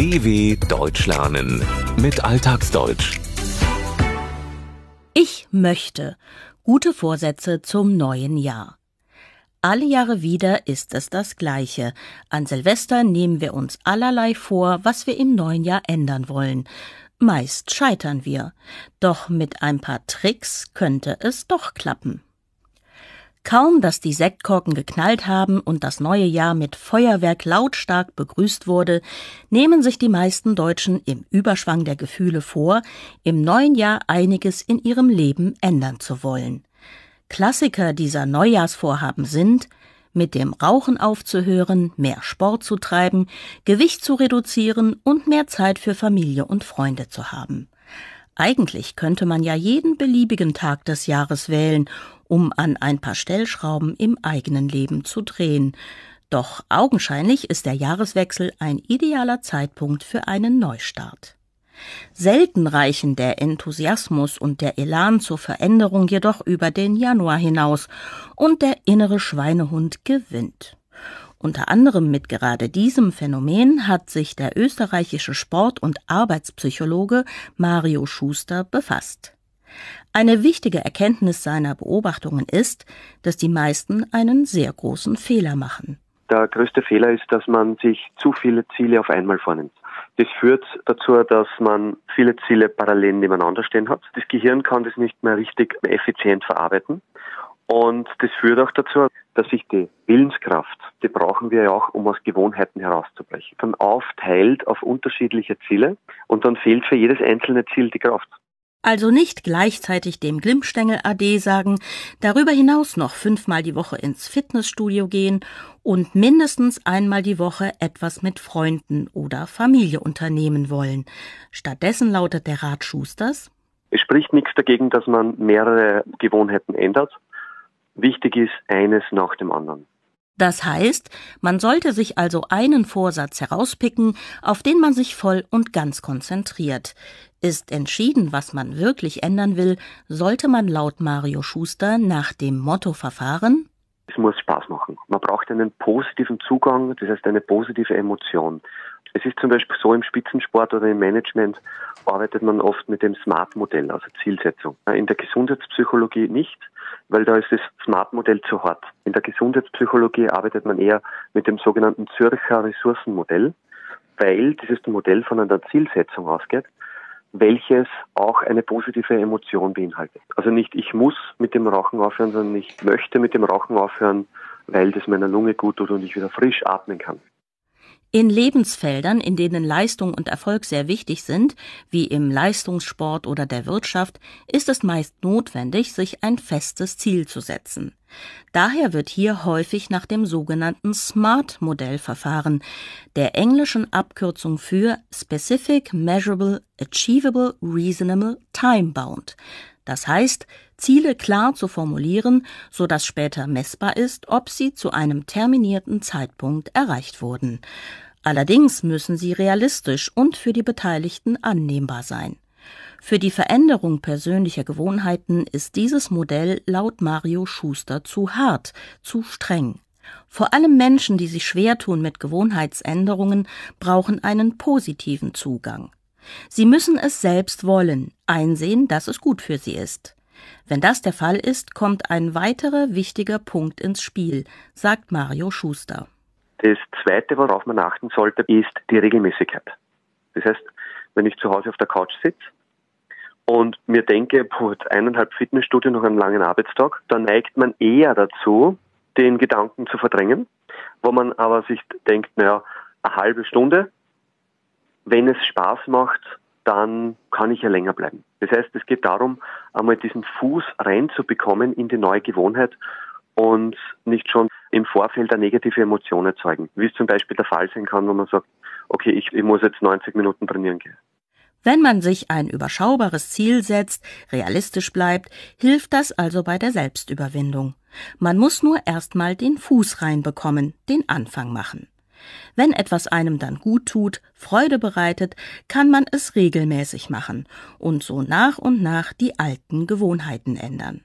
DW Deutsch lernen mit Alltagsdeutsch. Ich möchte gute Vorsätze zum neuen Jahr. Alle Jahre wieder ist es das Gleiche. An Silvester nehmen wir uns allerlei vor, was wir im neuen Jahr ändern wollen. Meist scheitern wir. Doch mit ein paar Tricks könnte es doch klappen. Kaum, dass die Sektkorken geknallt haben und das neue Jahr mit Feuerwerk lautstark begrüßt wurde, nehmen sich die meisten Deutschen im Überschwang der Gefühle vor, im neuen Jahr einiges in ihrem Leben ändern zu wollen. Klassiker dieser Neujahrsvorhaben sind mit dem Rauchen aufzuhören, mehr Sport zu treiben, Gewicht zu reduzieren und mehr Zeit für Familie und Freunde zu haben. Eigentlich könnte man ja jeden beliebigen Tag des Jahres wählen, um an ein paar Stellschrauben im eigenen Leben zu drehen. Doch augenscheinlich ist der Jahreswechsel ein idealer Zeitpunkt für einen Neustart. Selten reichen der Enthusiasmus und der Elan zur Veränderung jedoch über den Januar hinaus, und der innere Schweinehund gewinnt. Unter anderem mit gerade diesem Phänomen hat sich der österreichische Sport- und Arbeitspsychologe Mario Schuster befasst. Eine wichtige Erkenntnis seiner Beobachtungen ist, dass die meisten einen sehr großen Fehler machen. Der größte Fehler ist, dass man sich zu viele Ziele auf einmal vornimmt. Das führt dazu, dass man viele Ziele parallel nebeneinander stehen hat. Das Gehirn kann das nicht mehr richtig effizient verarbeiten. Und das führt auch dazu, dass sich die Willenskraft, die brauchen wir ja auch, um aus Gewohnheiten herauszubrechen, dann aufteilt auf unterschiedliche Ziele und dann fehlt für jedes einzelne Ziel die Kraft. Also nicht gleichzeitig dem Glimmstängel Ade sagen, darüber hinaus noch fünfmal die Woche ins Fitnessstudio gehen und mindestens einmal die Woche etwas mit Freunden oder Familie unternehmen wollen. Stattdessen lautet der Rat Schusters. Es spricht nichts dagegen, dass man mehrere Gewohnheiten ändert. Wichtig ist eines nach dem anderen. Das heißt, man sollte sich also einen Vorsatz herauspicken, auf den man sich voll und ganz konzentriert. Ist entschieden, was man wirklich ändern will, sollte man laut Mario Schuster nach dem Motto verfahren? Es muss Spaß machen. Man braucht einen positiven Zugang, das heißt eine positive Emotion. Es ist zum Beispiel so im Spitzensport oder im Management arbeitet man oft mit dem SMART-Modell, also Zielsetzung. In der Gesundheitspsychologie nicht weil da ist das Smart-Modell zu hart. In der Gesundheitspsychologie arbeitet man eher mit dem sogenannten Zürcher Ressourcenmodell, weil dieses Modell von einer Zielsetzung ausgeht, welches auch eine positive Emotion beinhaltet. Also nicht ich muss mit dem Rauchen aufhören, sondern ich möchte mit dem Rauchen aufhören, weil das meiner Lunge gut tut und ich wieder frisch atmen kann. In Lebensfeldern, in denen Leistung und Erfolg sehr wichtig sind, wie im Leistungssport oder der Wirtschaft, ist es meist notwendig, sich ein festes Ziel zu setzen. Daher wird hier häufig nach dem sogenannten SMART-Modell verfahren, der englischen Abkürzung für Specific, Measurable, Achievable, Reasonable, Time-Bound. Das heißt, Ziele klar zu formulieren, so dass später messbar ist, ob sie zu einem terminierten Zeitpunkt erreicht wurden. Allerdings müssen sie realistisch und für die Beteiligten annehmbar sein. Für die Veränderung persönlicher Gewohnheiten ist dieses Modell laut Mario Schuster zu hart, zu streng. Vor allem Menschen, die sich schwer tun mit Gewohnheitsänderungen, brauchen einen positiven Zugang. Sie müssen es selbst wollen, einsehen, dass es gut für sie ist. Wenn das der Fall ist, kommt ein weiterer wichtiger Punkt ins Spiel, sagt Mario Schuster. Das Zweite, worauf man achten sollte, ist die Regelmäßigkeit. Das heißt, wenn ich zu Hause auf der Couch sitze und mir denke, puh, eineinhalb Fitnessstudio nach einem langen Arbeitstag, dann neigt man eher dazu, den Gedanken zu verdrängen, wo man aber sich denkt, naja, eine halbe Stunde, wenn es Spaß macht, dann kann ich ja länger bleiben. Das heißt, es geht darum, einmal diesen Fuß reinzubekommen in die neue Gewohnheit und nicht schon im Vorfeld eine negative Emotion erzeugen. Wie es zum Beispiel der Fall sein kann, wenn man sagt, okay, ich, ich muss jetzt 90 Minuten trainieren gehen. Wenn man sich ein überschaubares Ziel setzt, realistisch bleibt, hilft das also bei der Selbstüberwindung. Man muss nur erstmal den Fuß reinbekommen, den Anfang machen. Wenn etwas einem dann gut tut, Freude bereitet, kann man es regelmäßig machen und so nach und nach die alten Gewohnheiten ändern.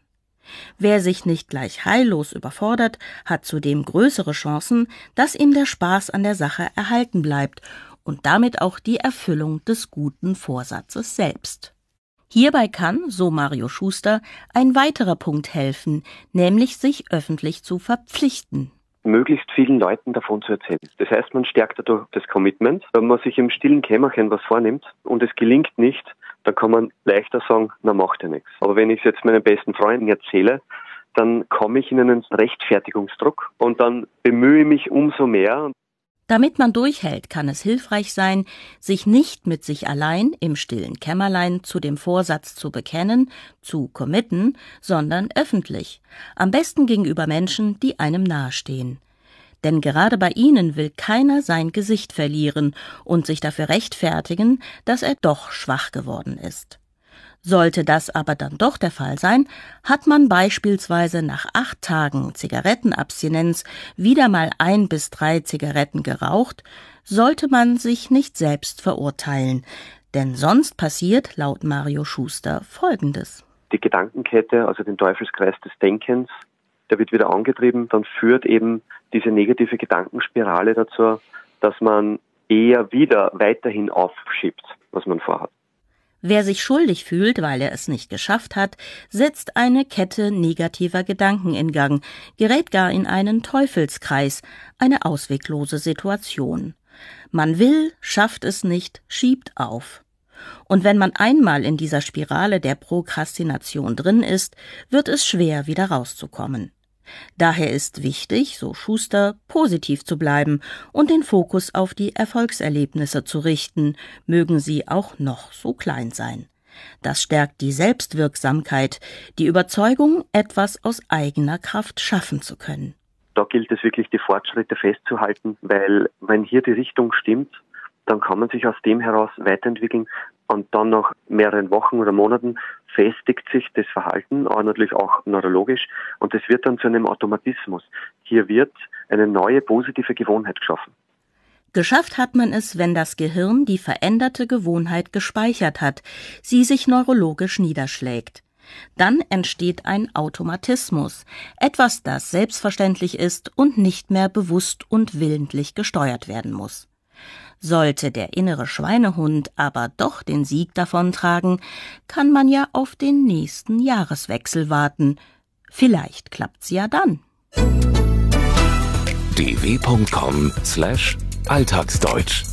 Wer sich nicht gleich heillos überfordert, hat zudem größere Chancen, dass ihm der Spaß an der Sache erhalten bleibt und damit auch die Erfüllung des guten Vorsatzes selbst. Hierbei kann, so Mario Schuster, ein weiterer Punkt helfen, nämlich sich öffentlich zu verpflichten möglichst vielen Leuten davon zu erzählen. Das heißt, man stärkt dadurch das Commitment. Wenn man sich im stillen Kämmerchen was vornimmt und es gelingt nicht, dann kann man leichter sagen, na macht ja nichts. Aber wenn ich es jetzt meinen besten Freunden erzähle, dann komme ich in einen Rechtfertigungsdruck und dann bemühe ich mich umso mehr. Damit man durchhält, kann es hilfreich sein, sich nicht mit sich allein im stillen Kämmerlein zu dem Vorsatz zu bekennen, zu committen, sondern öffentlich, am besten gegenüber Menschen, die einem nahestehen. Denn gerade bei ihnen will keiner sein Gesicht verlieren und sich dafür rechtfertigen, dass er doch schwach geworden ist. Sollte das aber dann doch der Fall sein, hat man beispielsweise nach acht Tagen Zigarettenabstinenz wieder mal ein bis drei Zigaretten geraucht, sollte man sich nicht selbst verurteilen, denn sonst passiert laut Mario Schuster Folgendes. Die Gedankenkette, also den Teufelskreis des Denkens, der wird wieder angetrieben, dann führt eben diese negative Gedankenspirale dazu, dass man eher wieder weiterhin aufschiebt, was man vorhat. Wer sich schuldig fühlt, weil er es nicht geschafft hat, setzt eine Kette negativer Gedanken in Gang, gerät gar in einen Teufelskreis, eine ausweglose Situation. Man will, schafft es nicht, schiebt auf. Und wenn man einmal in dieser Spirale der Prokrastination drin ist, wird es schwer, wieder rauszukommen. Daher ist wichtig, so Schuster, positiv zu bleiben und den Fokus auf die Erfolgserlebnisse zu richten, mögen sie auch noch so klein sein. Das stärkt die Selbstwirksamkeit, die Überzeugung, etwas aus eigener Kraft schaffen zu können. Da gilt es wirklich, die Fortschritte festzuhalten, weil wenn hier die Richtung stimmt, dann kann man sich aus dem heraus weiterentwickeln und dann nach mehreren Wochen oder Monaten festigt sich das Verhalten, aber natürlich auch neurologisch und es wird dann zu einem Automatismus. Hier wird eine neue positive Gewohnheit geschaffen. Geschafft hat man es, wenn das Gehirn die veränderte Gewohnheit gespeichert hat, sie sich neurologisch niederschlägt. Dann entsteht ein Automatismus, etwas, das selbstverständlich ist und nicht mehr bewusst und willentlich gesteuert werden muss. Sollte der innere Schweinehund aber doch den Sieg davontragen, kann man ja auf den nächsten Jahreswechsel warten. Vielleicht klappt's ja dann. dw.com/alltagsdeutsch